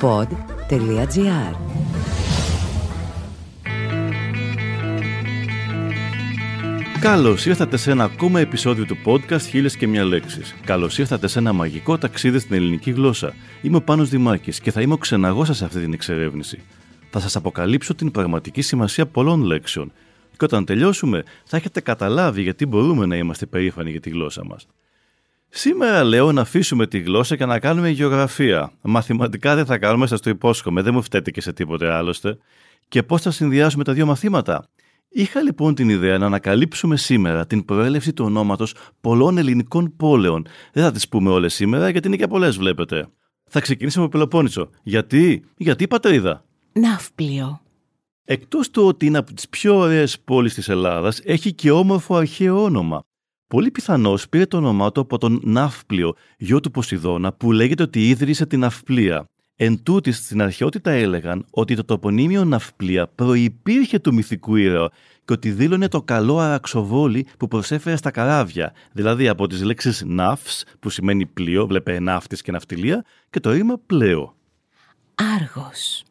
pod.gr Καλώς ήρθατε σε ένα ακόμα επεισόδιο του podcast Χίλιε και μια λέξη. Καλώς ήρθατε σε ένα μαγικό ταξίδι στην ελληνική γλώσσα. Είμαι ο Πάνος Δημάκης και θα είμαι ο ξεναγός σας σε αυτή την εξερεύνηση. Θα σας αποκαλύψω την πραγματική σημασία πολλών λέξεων. Και όταν τελειώσουμε, θα έχετε καταλάβει γιατί μπορούμε να είμαστε περήφανοι για τη γλώσσα μας. Σήμερα λέω να αφήσουμε τη γλώσσα και να κάνουμε γεωγραφία. Μαθηματικά δεν θα κάνουμε, σας το υπόσχομαι, δεν μου φταίτε και σε τίποτε άλλωστε. Και πώς θα συνδυάσουμε τα δύο μαθήματα; Είχα λοιπόν την ιδέα να ανακαλύψουμε σήμερα την προέλευση του ονόματος πολλών ελληνικών πόλεων. Δεν θα τις πούμε όλες σήμερα γιατί είναι και πολλές, βλέπετε. Θα ξεκινήσουμε από Πελοπόννησο. Γιατί, γιατί πατρίδα; Ναύπλιο. Εκτός του ότι είναι από τις πιο ωραίες πόλεις της Ελλάδας, έχει και όμορφο αρχαίο όνομα. Πολύ πιθανώς πήρε το όνομά του από τον Ναύπλιο, γιο του Ποσειδώνα, που λέγεται ότι ίδρυσε την Ναυπλία. Εν τούτη, στην αρχαιότητα έλεγαν ότι το τοπονίμιο Ναυπλία προϋπήρχε του μυθικού ήρωα και ότι δήλωνε το καλό αραξοβόλι που προσέφερε στα καράβια, δηλαδή από τις λέξεις ναύς, που σημαίνει πλοίο, βλέπε ναύτης και ναυτιλία, και το ρήμα πλέο. Άργος.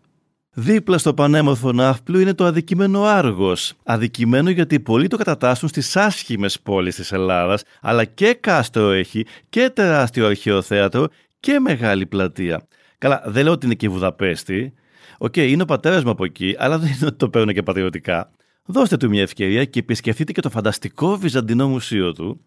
Δίπλα στο πανέμορφο ναύπλιο είναι το αδικημένο Άργος. Αδικημένο γιατί πολλοί το κατατάσσουν στις άσχημες πόλεις της Ελλάδας, αλλά και κάστρο έχει και τεράστιο αρχαίο θέατρο και μεγάλη πλατεία. Καλά, δεν λέω ότι είναι και η Βουδαπέστη. OK, okay, είναι ο πατέρας μου από εκεί, αλλά δεν είναι ότι το παίρνω και πατριωτικά. Δώστε του μια ευκαιρία και επισκεφτείτε και το φανταστικό Βυζαντινό Μουσείο του.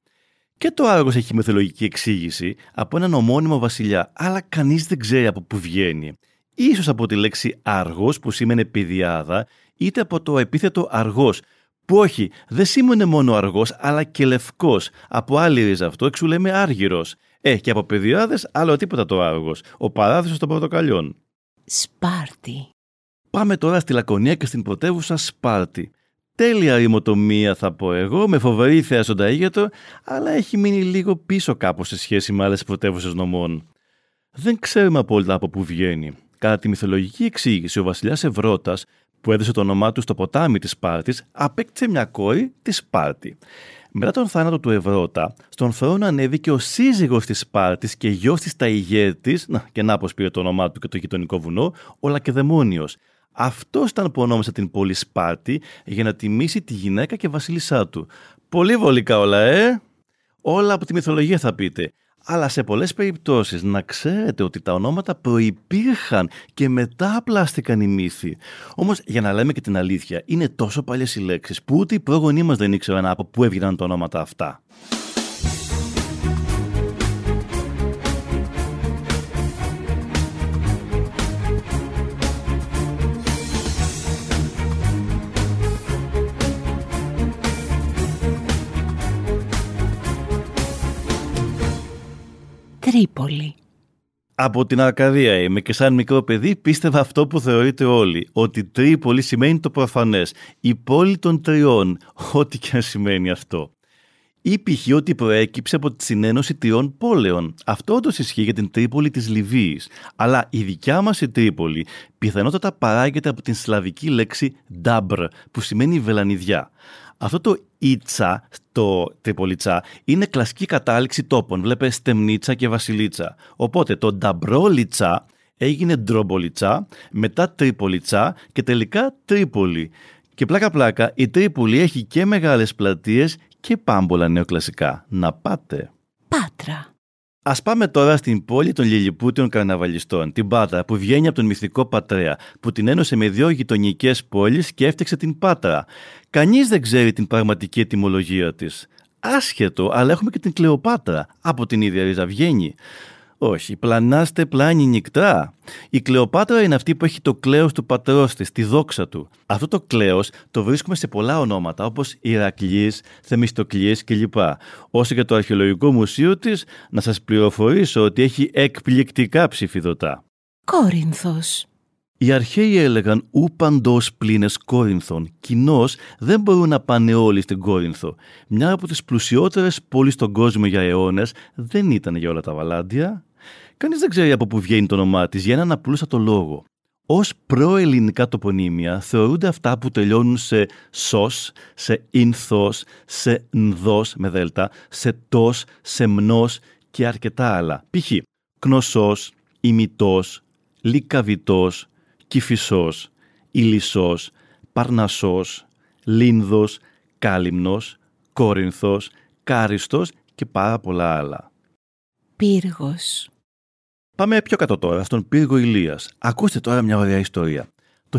Και το Άργος έχει μυθολογική εξήγηση από έναν ομώνυμο βασιλιά, αλλά κανείς δεν ξέρει από πού βγαίνει. Ίσως από τη λέξη Άργος που σήμαινε πεδιάδα, είτε από το επίθετο Αργός, που όχι, δεν σήμαινε μόνο Αργός, αλλά και Λευκός. Από άλλη ρίζα αυτό, εξ ου λέμε Άργυρος. Ε, και από παιδιάδε, άλλο τίποτα το άργος. Ο παράδεισος των πορτοκαλιών. Σπάρτη. Πάμε τώρα στη Λακωνία και στην πρωτεύουσα Σπάρτη. Τέλεια ρημοτομία θα πω εγώ, με φοβερή θέα στον Ταΐγετο, αλλά έχει μείνει λίγο πίσω κάπως σε σχέση με άλλες πρωτεύουσες νομών. Δεν ξέρουμε απόλυτα από πού βγαίνει. Κατά τη μυθολογική εξήγηση, ο βασιλιάς Ευρώτας, που έδωσε το όνομά του στο ποτάμι της Σπάρτης, απέκτησε μια κόρη, της Σπάρτη. Μετά τον θάνατο του Ευρώτα, στον θρόνο ανέβηκε ο σύζυγος της Σπάρτης και γιος της Ταϊγέτη, να, και να πήρε το όνομά του και το γειτονικό βουνό, ο Λακεδαιμόνιος. Αυτός ήταν που ονόμασε την πόλη Σπάρτη για να τιμήσει τη γυναίκα και βασίλισσά του. Πολύ βολικά όλα, ε! Όλα από τη μυθολογία θα πείτε αλλά σε πολλές περιπτώσεις να ξέρετε ότι τα ονόματα προϋπήρχαν και μετά απλάστηκαν οι μύθοι. Όμως για να λέμε και την αλήθεια, είναι τόσο παλιές οι λέξεις που ούτε οι πρόγονοί μας δεν ήξεραν από πού έβγαιναν τα ονόματα αυτά. Τρίπολη. Από την Αρκαδία είμαι και σαν μικρό παιδί πίστευα αυτό που θεωρείτε όλοι, ότι Τρίπολη σημαίνει το προφανές, η πόλη των τριών, ό,τι και αν σημαίνει αυτό. Ή π.χ. ότι προέκυψε από τη συνένωση τριών πόλεων. Αυτό όντως ισχύει για την Τρίπολη της Λιβύης. Αλλά η δικιά μας η Τρίπολη πιθανότατα παράγεται από την σλαβική λέξη «ντάμπρ» που σημαίνει βελανιδιά. Αυτό το Ίτσα, το Τριπολιτσά, είναι κλασική κατάληξη τόπων. Βλέπε Στεμνίτσα και Βασιλίτσα. Οπότε το Νταμπρόλιτσα έγινε Ντρομπολιτσά, μετά Τριπολιτσά και τελικά Τρίπολη. Και πλάκα πλάκα, η Τρίπολη έχει και μεγάλες πλατείες και πάμπολα νεοκλασικά. Να πάτε. Πάτρα. Α πάμε τώρα στην πόλη των Λιλιπούτιων Καρναβαλιστών, την Πάτρα, που βγαίνει από τον μυθικό Πατρέα, που την ένωσε με δύο γειτονικές πόλεις και έφτιαξε την Πάτρα. Κανείς δεν ξέρει την πραγματική ετοιμολογία της. Άσχετο, αλλά έχουμε και την Κλεοπάτρα, από την ίδια ρίζα βγαίνει. Όχι, πλανάστε πλάνη νυχτά. Η Κλεοπάτρα είναι αυτή που έχει το κλέος του πατρός της, τη δόξα του. Αυτό το κλέος το βρίσκουμε σε πολλά ονόματα όπως Ηρακλής, Θεμιστοκλής κλπ. Όσο για το αρχαιολογικό μουσείο της, να σας πληροφορήσω ότι έχει εκπληκτικά ψηφιδωτά. Κόρινθος. Οι αρχαίοι έλεγαν ου παντό πλήνες Κόρινθων. Κοινώς δεν μπορούν να πάνε όλοι στην Κόρινθο. Μια από τις πλουσιότερες πόλεις στον κόσμο για αιώνες δεν ήταν για όλα τα βαλάντια. Κανείς δεν ξέρει από πού βγαίνει το όνομά της για έναν απλούστατο λόγο. Ω προελληνικά τοπονύμια θεωρούνται αυτά που τελειώνουν σε σος, σε ίνθος, σε νδός με δέλτα, σε τος, σε μνός και αρκετά άλλα. Π.χ. κνωσός, ημιτός, Λυκαβητός, Κηφισός, Ηλισσός, Παρνασσός, Λίνδος, Κάλυμνος, Κόρινθος, Κάριστος και πάρα πολλά άλλα. Πύργος. Πάμε πιο κάτω τώρα, στον πύργο Ηλίας. Ακούστε τώρα μια ωραία ιστορία. Το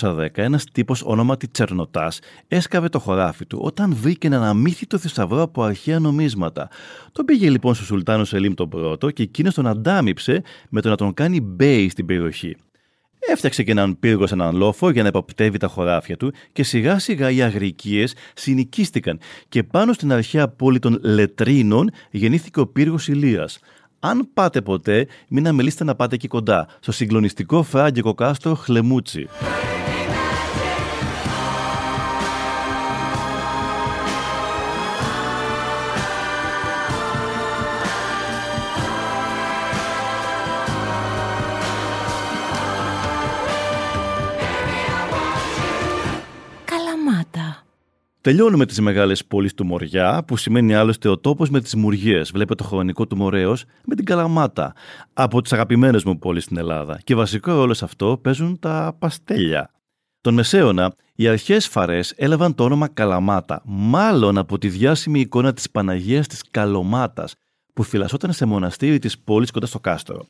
1510 ένας τύπος ονόματι Τσερνοτάς έσκαβε το χωράφι του όταν βρήκε έναν αμύθιτο θησαυρό από αρχαία νομίσματα. Τον πήγε λοιπόν στο Σουλτάνο Σελίμ τον πρώτο και εκείνος τον αντάμυψε με το να τον κάνει μπέι στην περιοχή. Έφτιαξε και έναν πύργο σε έναν λόφο για να εποπτεύει τα χωράφια του και σιγά σιγά οι αγρικίες συνοικίστηκαν και πάνω στην αρχαία πόλη των Λετρίνων γεννήθηκε ο πύργος Ηλίας. Αν πάτε ποτέ, μην αμελήσετε να πάτε εκεί κοντά, στο συγκλονιστικό φράγκικο κάστρο Χλεμούτσι. Τελειώνουμε τις μεγάλες πόλεις του Μοριά, που σημαίνει άλλωστε ο τόπος με τις Μουριέ. Βλέπετε το χρονικό του Μορέο με την Καλαμάτα. Από τις αγαπημένες μου πόλεις στην Ελλάδα. Και βασικό ρόλο σε αυτό παίζουν τα παστέλια. Τον Μεσαίωνα, οι αρχαίε φαρές έλαβαν το όνομα Καλαμάτα, μάλλον από τη διάσημη εικόνα της Παναγίας της Καλομάτα, που φυλασσόταν σε μοναστήρι της πόλης κοντά στο κάστρο.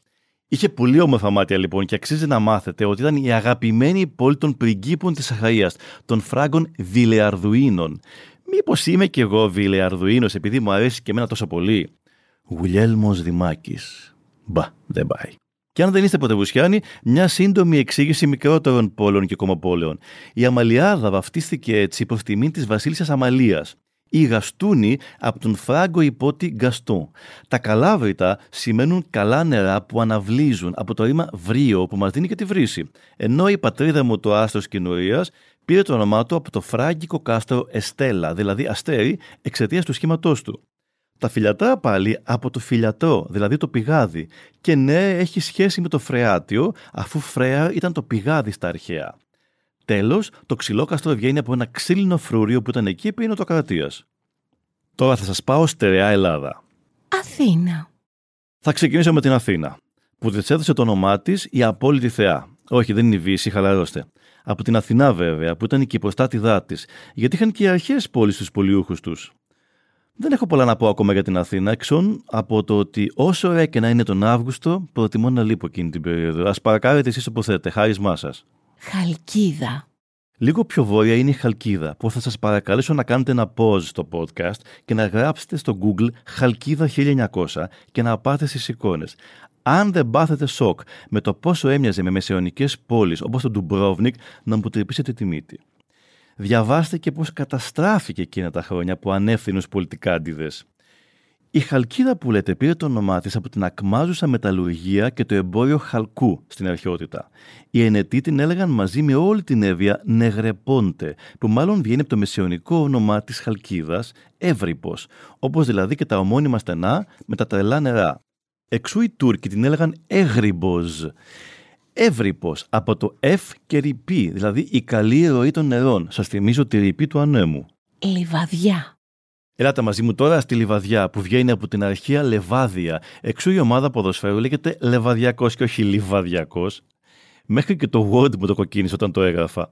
Είχε πολύ όμορφα μάτια λοιπόν και αξίζει να μάθετε ότι ήταν η αγαπημένη πόλη των πριγκίπων της Αχαΐας, των φράγκων Βιλεαρδουίνων. Μήπως είμαι κι εγώ Βιλεαρδουίνος επειδή μου αρέσει και εμένα τόσο πολύ; Γουλιέλμος Δημάκης. Μπα, δεν πάει. Και αν δεν είστε ποτέ μια σύντομη εξήγηση μικρότερων πόλεων και κομμοπόλεων. Η Αμαλιάδα βαφτίστηκε έτσι προς τιμή της βασίλισσας Αμαλίας ή γαστούνι από τον φράγκο υπότι γκαστό. Τα καλάβρητα σημαίνουν καλά νερά που αναβλύζουν από το ρήμα βρύο που μας δίνει και τη βρύση. Ενώ η πατρίδα μου το άστρος κοινουρίας πήρε το όνομά του από το φράγκικο κάστρο Εστέλα, δηλαδή αστέρι, εξαιτίας του σχήματός του. Τα φιλιατρά πάλι από το φιλιατρό, δηλαδή το πηγάδι. Και ναι, έχει σχέση με το φρεάτιο, αφού φρέα ήταν το πηγάδι στα αρχαία. Τέλος, το ξυλόκαστρο βγαίνει από ένα ξύλινο φρούριο που ήταν εκεί πριν το κρατία. Τώρα θα σας πάω στερεά Ελλάδα. Αθήνα. Θα ξεκινήσω με την Αθήνα, που της έδωσε το όνομά της η απόλυτη θεά. Όχι, δεν είναι η Βύση, χαλαρώστε. Από την Αθηνά, βέβαια, που ήταν και η προστάτηδά της, γιατί είχαν και οι αρχαίε πόλει του πολιούχους τους. Δεν έχω πολλά να πω ακόμα για την Αθήνα, εξών από το ότι όσο ωραία και να είναι τον Αύγουστο, προτιμώ να λείπω εκείνη την περίοδο. Α παρακάρετε εσείς όπω θέλετε, χάρισμά σας. Χαλκίδα. Λίγο πιο βόρεια είναι η Χαλκίδα, που θα σας παρακαλέσω να κάνετε ένα pause στο podcast και να γράψετε στο Google Χαλκίδα 1900 και να πάτε στις εικόνες. Αν δεν πάθετε σοκ με το πόσο έμοιαζε με μεσαιωνικές πόλεις όπως το Ντουμπρόβνικ, να μου τρυπήσετε τη μύτη. Διαβάστε και πώς καταστράφηκε εκείνα τα χρόνια από ανεύθυνους πολιτικάντιδες. Η Χαλκίδα που λέτε πήρε το όνομά της από την ακμάζουσα μεταλλουργία και το εμπόριο χαλκού στην αρχαιότητα. Οι Ενετοί την έλεγαν μαζί με όλη την Εύβοια Νεγρεπόντε, που μάλλον βγαίνει από το μεσαιωνικό όνομά της Χαλκίδας, Εύρυπος, όπως δηλαδή και τα ομώνυμα στενά με τα τρελά νερά. Εξού οι Τούρκοι την έλεγαν Έγρυμποζ. Εύρυπος από το Εφ και ρηπή, δηλαδή η καλή ροή των νερών. Σας θυμίζω τη ρηπή του ανέμου. Λιβαδιά. Ελάτε μαζί μου τώρα στη Λιβαδιά που βγαίνει από την αρχαία Λεβάδια. Εξού η ομάδα ποδοσφαίρου λέγεται Λεβαδιακός και όχι Λιβαδιακός. Μέχρι και το Word μου το κοκκίνησε όταν το έγραφα.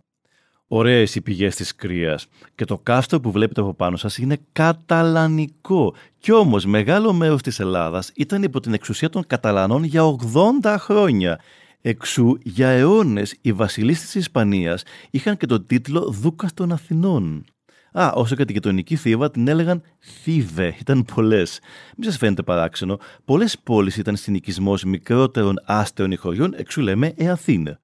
Ωραίες οι πηγές της κρύας. Και το κάστρο που βλέπετε από πάνω σας είναι καταλανικό. Κι όμως μεγάλο μέρος της Ελλάδας ήταν υπό την εξουσία των Καταλανών για 80 χρόνια. Εξού για αιώνες οι βασιλείς της Ισπανίας είχαν και τον τίτλο Δούκας των Αθηνών. Α, όσο και την γειτονική θύβα την έλεγαν Θύβε. Ήταν πολλές. Μην σας φαίνεται παράξενο. Πολλές πόλεις ήταν συνοικισμός μικρότερων άστεων ηχοριών, εξού λέμε Εαθήνε.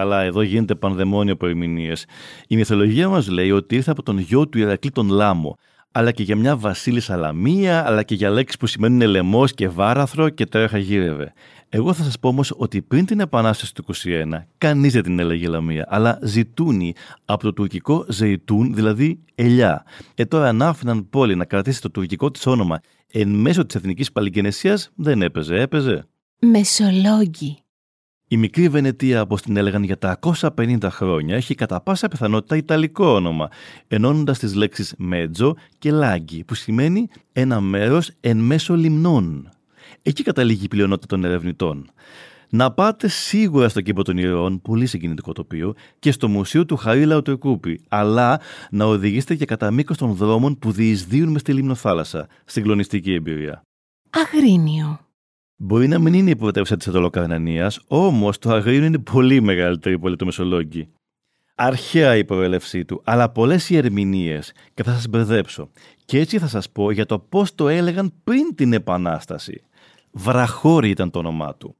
Καλά, εδώ γίνεται πανδαιμόνιο από ερμηνείες. Η μυθολογία μας λέει ότι ήρθε από τον γιο του Ηρακλή τον Λάμο. αλλά και για μια βασίλισσα Λαμία, αλλά και για λέξεις που σημαίνουν λαιμό και βάραθρο και τρέχα γύρευε. Εγώ θα σας πω όμως ότι πριν την Επανάσταση του 21, κανείς δεν την έλεγε Λαμία, αλλά ζητούνι από το τουρκικό ζεϊτούν, δηλαδή ελιά. Ε τώρα αν άφηναν πόλη να κρατήσει το τουρκικό της όνομα εν μέσω της εθνικής παλιγενεσίας, δεν έπαιζε, έπαιζε. Μεσολόγγι. Η μικρή Βενετία, όπως την έλεγαν για 350 χρόνια, έχει κατά πάσα πιθανότητα ιταλικό όνομα, ενώνοντας τις λέξεις μέτζο και λάγκη, που σημαίνει ένα μέρος εν μέσω λιμνών. Εκεί καταλήγει η πλειονότητα των ερευνητών. Να πάτε σίγουρα στο κήπο των Ιερών, πολύ συγκινητικό τοπίο, και στο Μουσείο του Χαρίλα Οτεκούπη, αλλά να οδηγήσετε και κατά μήκος των δρόμων που διεισδύουν μες στη λιμνοθάλασσα, συγκλονιστική εμπειρία. Αγρίνιο. Μπορεί να μην είναι η πρωτεύουσα της Ετωλοκαρνανία, όμως το Αγρίνιο είναι πολύ μεγαλύτερη πόλη του Μεσολόγγι. Αρχαία η προέλευσή του, αλλά πολλές οι ερμηνείες και θα σας μπερδέψω. Και έτσι θα σας πω για το πώς το έλεγαν πριν την Επανάσταση. Βραχώρη ήταν το όνομά του.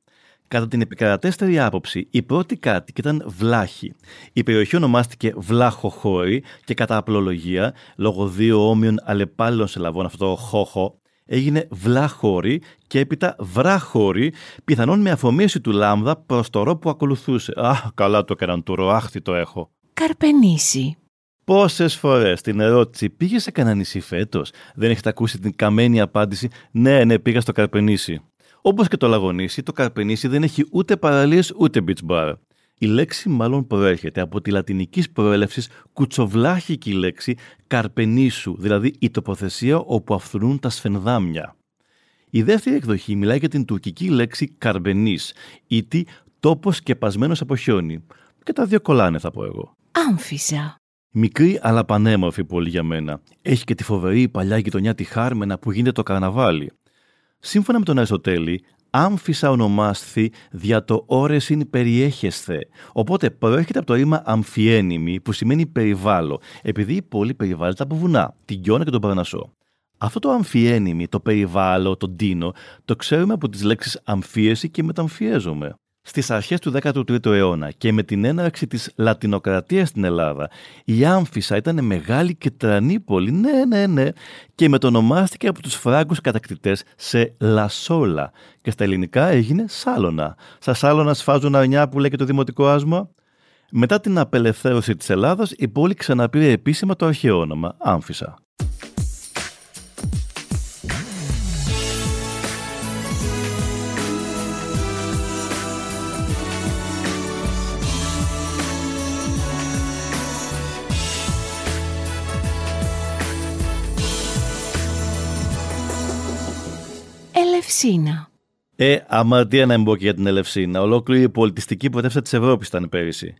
Κατά την επικρατέστερη άποψη, η πρώτη κάτοικη ήταν Βλάχη. Η περιοχή ονομάστηκε Βλάχοχώρη και κατά απλολογία, λόγω δύο όμοιων αλλεπάλληλων σελαβών, αυτό το χόχο, έγινε Βλάχωρη και έπειτα Βράχωρη, πιθανόν με αφομοίωση του Λάμδα προς το ρο που ακολουθούσε. Α, καλά το έκαναν του ροάχτη το έχω. Καρπενήσι. Πόσες φορές την ερώτηση πήγε σε κανένα νησί φέτος, δεν έχετε ακούσει την καμένη απάντηση Ναι, ναι, πήγα στο Καρπενήσι. Όπως και το Λαγονήσι, το Καρπενήσι δεν έχει ούτε παραλίες ούτε beach bar. Η λέξη μάλλον προέρχεται από τη λατινικής προέλευσης κουτσοβλάχικη λέξη καρπενήσου, δηλαδή η τοποθεσία όπου αυθρούν τα σφενδάμια. Η δεύτερη εκδοχή μιλάει για την τουρκική λέξη καρμπενής, ή τι τόπος σκεπασμένος από χιόνι. Και τα δύο κολλάνε θα πω εγώ. Άμφισα. Μικρή αλλά πανέμορφη πόλη για μένα. Έχει και τη φοβερή παλιά γειτονιά τη Χάρμενα που γίνεται το καρναβάλι. Σύμφωνα με τον Αριστοτέλη, άμφισα ονομάσθη δια το όρεσιν περιέχεσθε. Οπότε προέρχεται από το ρήμα αμφιένιμη που σημαίνει περιβάλλω, επειδή η πόλη περιβάλλεται από βουνά, την Γιώνα και τον Παρνασσό. Αυτό το αμφιένιμη, το περιβάλλω, το ντύνο, το ξέρουμε από τις λέξεις αμφίεση και μεταμφιέζομαι. Στις αρχές του 13ου αιώνα και με την έναρξη της λατινοκρατίας στην Ελλάδα, η Άμφισα ήταν μεγάλη και τρανή πόλη, ναι, ναι, ναι, και μετονομάστηκε από τους Φράγκους κατακτητές σε Λασόλα και στα ελληνικά έγινε Σάλωνα. Στα Σάλωνα σφάζουν αρνιά που λέει και το δημοτικό άσμα. Μετά την απελευθέρωση της Ελλάδας, η πόλη ξαναπήρε επίσημα το αρχαίο όνομα, Άμφισα. Ελευσίνα. Ε, άμα τι να μπω και για την Ελευσίνα. Ολόκληρη η πολιτιστική πρωτεύουσα της Ευρώπης ήταν πέρυσι.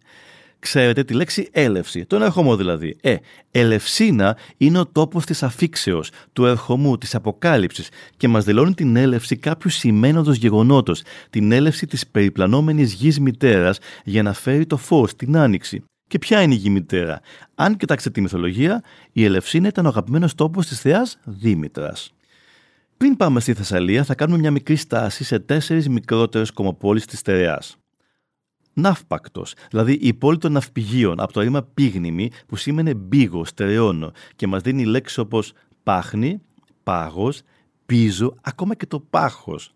Ξέρετε τη λέξη έλευση, τον ερχομό δηλαδή. Ε, Ελευσίνα είναι ο τόπος της αφήξεως, του ερχομού, της αποκάλυψης και μας δηλώνει την έλευση κάποιου σημαίνοντος γεγονότος, την έλευση της περιπλανόμενης γης μητέρας για να φέρει το φως, την άνοιξη. Και ποια είναι η γη μητέρα; Αν κοιτάξετε τη μυθολογία, η Ελευσίνα ήταν ο αγαπημένος τόπος της θεάς Δήμητρας. Πριν πάμε στη Θεσσαλία, θα κάνουμε μια μικρή στάση σε τέσσερις μικρότερες κομοπόλεις της Στερεά. Ναύπακτος, δηλαδή η πόλη των ναυπηγείων, από το ρήμα πίγνημη, που σήμαινε μπίγο, στερεώνω, και μας δίνει λέξεις όπως πάχνη, πάγος, πίζο, ακόμα και το πάχος.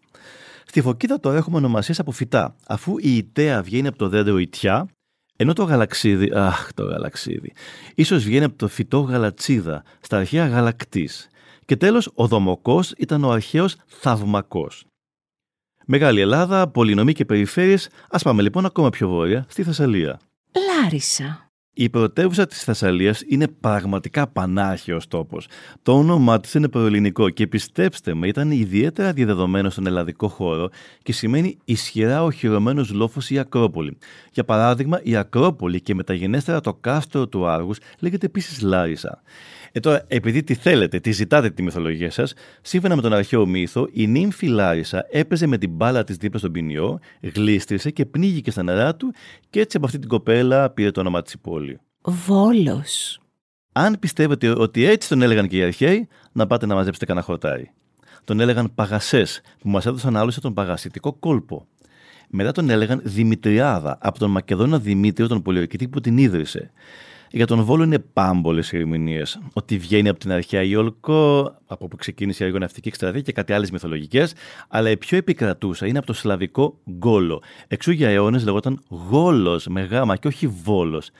Στη Φωκίδα τώρα έχουμε ονομασίες από φυτά, αφού η ιταία βγαίνει από το δέντρο ιτιά, ενώ το γαλαξίδι, αχ το γαλαξίδι, ίσως βγαίνει από το φυτό γαλατσίδα, στα αρχαία γαλακτής. Και τέλος, ο Δομοκός ήταν ο αρχαίος Θαυμακός. Μεγάλη Ελλάδα, πολυνομή και περιφέρειες, ας πάμε λοιπόν ακόμα πιο βόρεια, στη Θεσσαλία. Λάρισα. Η πρωτεύουσα της Θεσσαλίας είναι πραγματικά πανάρχαιος τόπος. Το όνομά της είναι προελληνικό και πιστέψτε με ήταν ιδιαίτερα διαδεδομένο στον ελλαδικό χώρο και σημαίνει ισχυρά οχυρωμένος λόφος η Ακρόπολη. Για παράδειγμα, η Ακρόπολη και μεταγενέστερα το κάστρο του Άργους λέγεται επίσης Λάρισα. Ε, τώρα, επειδή τη θέλετε, τη ζητάτε τη μυθολογία σας, σύμφωνα με τον αρχαίο μύθο, η νύμφη Λάρισα έπαιζε με την μπάλα της δίπλα στον ποινιό, γλίστρισε και πνίγηκε στα νερά του και έτσι από αυτή την κοπέλα πήρε το όνομα τη πόλη. Βόλος. Αν πιστεύετε ότι έτσι τον έλεγαν και οι αρχαίοι, να πάτε να μαζέψετε κανένα χορτάρι. Τον έλεγαν Παγασές, που μας έδωσαν άλλωστε τον παγασιτικό κόλπο. Μετά τον έλεγαν Δημητριάδα, από τον Μακεδόνα Δημήτριο τον Πολιορκητή που την ίδρυσε. Για τον Βόλο είναι πάμπολες οι ερμηνείες. Ότι βγαίνει από την αρχαία Ιολκό, από όπου ξεκίνησε η αργοναυτική εκστρατεία και κάτι άλλες μυθολογικές, αλλά η πιο επικρατούσα είναι από το σλαβικό γκόλο. Εξού για αιώνες λεγόταν γόλος με γάμα και όχι βόλος.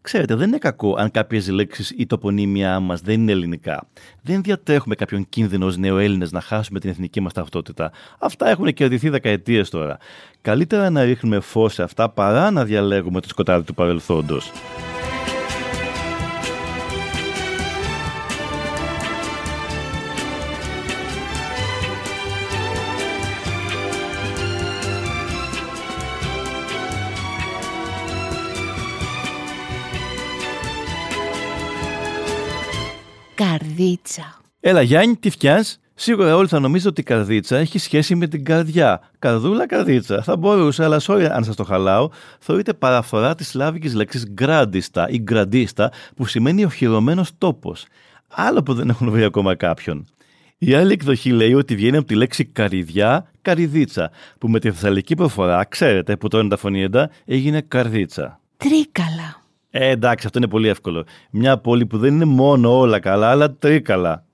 Ξέρετε, δεν είναι κακό αν κάποιες λέξεις ή τοπονίμια μας δεν είναι ελληνικά. Δεν διατρέχουμε κάποιον κίνδυνο ως νεοέλληνε να χάσουμε την εθνική μας ταυτότητα. Αυτά έχουν κερδιθεί δεκαετίες τώρα. Καλύτερα να ρίχνουμε φως σε αυτά παρά να διαλέγουμε το σκοτάδι του παρελθόντος. Καρδίτσα. Έλα Γιάννη, τι φτιάς; Σίγουρα όλοι θα νομίζετε ότι η καρδίτσα έχει σχέση με την καρδιά. Καρδούλα, καρδίτσα. Θα μπορούσε, αλλά sorry αν σας το χαλάω, θεωρείται παραφορά της σλάβικη λέξης γκράντιστα ή γκραντίστα, που σημαίνει οχυρωμένος τόπος. Άλλο που δεν έχουν βρει ακόμα κάποιον. Η άλλη εκδοχή λέει ότι βγαίνει από τη λέξη καριδιά, καριδίτσα, που με τη θεσσαλική προφορά, ξέρετε που τώρα είναι τα φωνήεντα, έγινε καρδίτσα. Τρίκαλα. Ε, εντάξει, αυτό είναι πολύ εύκολο. Μια πόλη που δεν είναι μόνο όλα καλά, αλλά τρίκαλα.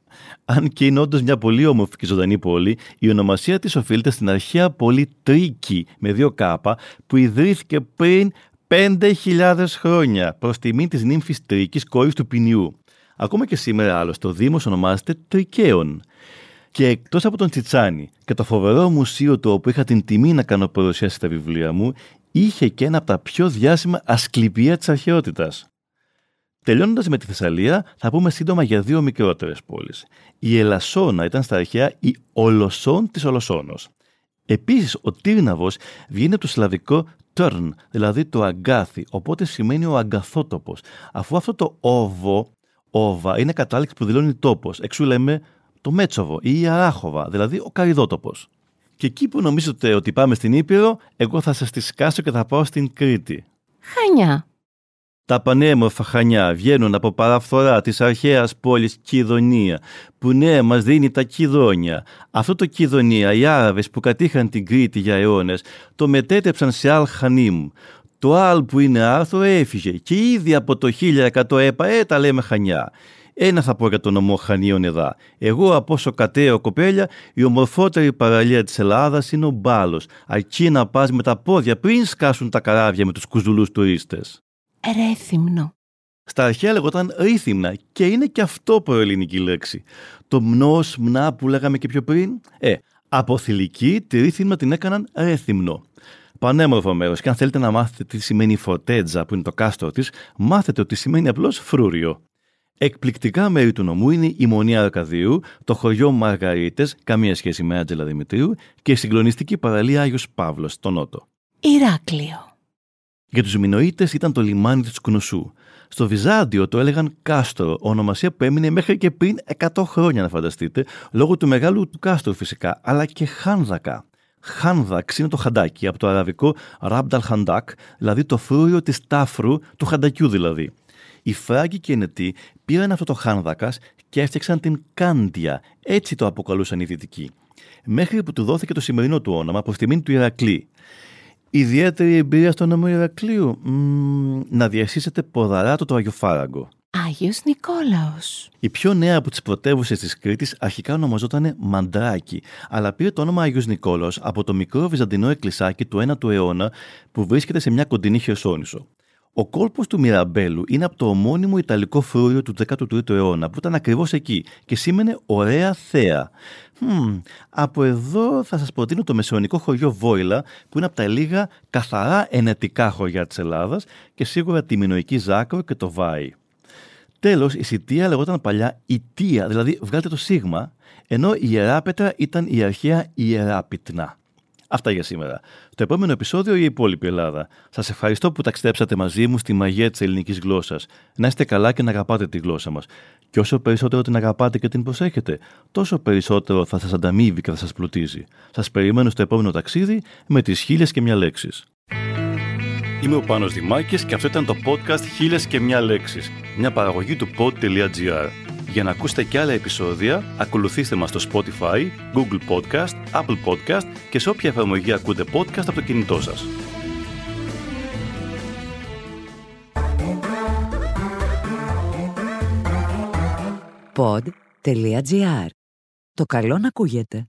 Αν και είναι όντως μια πολύ όμορφη και ζωντανή πόλη, η ονομασία της οφείλεται στην αρχαία πόλη Τρίκη με δύο κάπα που ιδρύθηκε πριν 5.000 χρόνια προς τιμή της νύμφης Τρίκης, κόρης του Ποινιού. Ακόμα και σήμερα άλλωστε ο Δήμος ονομάζεται Τρικαίων. Και εκτός από τον Τσιτσάνι και το φοβερό μουσείο του όπου είχα την τιμή να κάνω παρουσίαση στα βιβλία μου, είχε και ένα από τα πιο διάσημα ασκληπία της αρχαιότητας. Τελειώνοντας με τη Θεσσαλία, θα πούμε σύντομα για δύο μικρότερες πόλεις. Η Ελασσόνα ήταν στα αρχαία η Ολοσόν της Ολοσόνο. Επίσης, ο Τύρναβος βγαίνει από το σλαβικό turn, δηλαδή το αγκάθι, οπότε σημαίνει ο αγκαθότοπος. Αφού αυτό το όβο, όβα, είναι κατάληξη που δηλώνει τόπος, εξού λέμε το Μέτσοβο ή η Αράχοβα, δηλαδή ο καριδότοπος. Και εκεί που νομίζετε ότι πάμε στην Ήπειρο, εγώ θα σας τη σκάσω και θα πάω στην Κρήτη. Χανιά. Τα πανέμορφα Χανιά βγαίνουν από παραφθορά της αρχαίας πόλης Κιδωνία, που ναι μας δίνει τα Κιδόνια. Αυτό το Κιδωνία, οι Άραβες που κατήχαν την Κρήτη για αιώνες, το μετέτρεψαν σε Αλ Χανίμ. Το Αλ που είναι άρθρο έφυγε και ήδη από το 1100 έπα, ε, τα λέμε Χανιά. Ένα θα πω για τον νομό Χανίων εδώ. Εγώ από όσο κατέω κοπέλια, η ομορφότερη παραλία της Ελλάδας είναι ο μπάλος. Αρκεί να πας με τα πόδια πριν σκάσουν τα καράβια με τους κουζουλούς τουρίστες. Ρέθυμνο. Στα αρχαία λεγόταν ρήθυμνα και είναι και αυτό προελληνική λέξη. Το μνό μνά που λέγαμε και πιο πριν. Ε, από θηλυκή τη ρήθυμνα την έκαναν ρέθυμνο. Πανέμορφο μέρος. Και αν θέλετε να μάθετε τι σημαίνει φωτέτζα, που είναι το κάστρο της, μάθετε ότι σημαίνει απλώς φρούριο. Εκπληκτικά μέρη του νομού είναι η Μονία Αρκαδίου, το χωριό Μαργαρίτες, καμία σχέση με Άντζελα Δημητρίου, και η συγκλονιστική παραλία Άγιος Παύλος, στο Νότο. Ηράκλειο. Για τους Μινοίτε ήταν το λιμάνι της Κνουσού. Στο Βυζάντιο το έλεγαν Κάστρο, ονομασία που έμεινε μέχρι και πριν 100 χρόνια, να φανταστείτε, λόγω του μεγάλου του κάστρου φυσικά, αλλά και Χάνδακα. Χάνδαξ είναι το χαντάκι, από το αραβικό Ραμπταλ Χαντάκ, δηλαδή το φρούριο της τάφρου, του χαντακιού δηλαδή. Οι Φράγκοι και οι Νετοί πήραν αυτό το χάνδακας και έφτιαξαν την Κάντια, έτσι το αποκαλούσαν οι Δυτικοί. Μέχρι που του δόθηκε το σημερινό του όνομα προς τιμήν του Ηρακλή. Ιδιαίτερη εμπειρία στο όνομα Ηρακλείου. Μ, να διασύσετε ποδαρά το, το Αγιοφάραγκο. Άγιος Νικόλαος. Η πιο νέα από τις πρωτεύουσες της Κρήτης αρχικά ονομαζόταν Μαντράκη, αλλά πήρε το όνομα Άγιος Νικόλαος από το μικρό βυζαντινό εκκλησάκι του 1ου αιώνα που βρίσκεται σε μια κοντινή χερσόνησο. Ο κόλπος του Μιραμπέλου είναι από το ομώνυμο Ιταλικό φρούριο του 13ου αιώνα, που ήταν ακριβώς εκεί και σήμαινε ωραία θέα. Hm, από εδώ θα σας προτείνω το μεσαιωνικό χωριό Βόιλα, που είναι από τα λίγα καθαρά ενετικά χωριά της Ελλάδας και σίγουρα τη Μινοϊκή Ζάκρο και το Βάη. Τέλος, η Σιτία λεγόταν παλιά Ιτία, δηλαδή βγάλτε το σίγμα, ενώ η Ιεράπετρα ήταν η αρχαία Ιεράπιτνα. Αυτά για σήμερα. Το επόμενο επεισόδιο η υπόλοιπη Ελλάδα. Σας ευχαριστώ που ταξιδέψατε μαζί μου στη μαγεία της ελληνικής γλώσσας. Να είστε καλά και να αγαπάτε τη γλώσσα μας. Και όσο περισσότερο την αγαπάτε και την προσέχετε, τόσο περισσότερο θα σας ανταμείβει και θα σας πλουτίζει. Σας περιμένω στο επόμενο ταξίδι με τις χίλιε και μια λέξεις. Είμαι ο Πάνος Δημάκης και αυτό ήταν το podcast «Χίλιες και μια λέξεις», μια παραγωγή του pod.gr. Για να ακούσετε και άλλα επεισόδια, ακολουθήστε μας στο Spotify, Google Podcast, Apple Podcast και σε όποια εφαρμογή ακούτε podcast από το κινητό σας. Pod.gr. Το καλό να ακούγεται.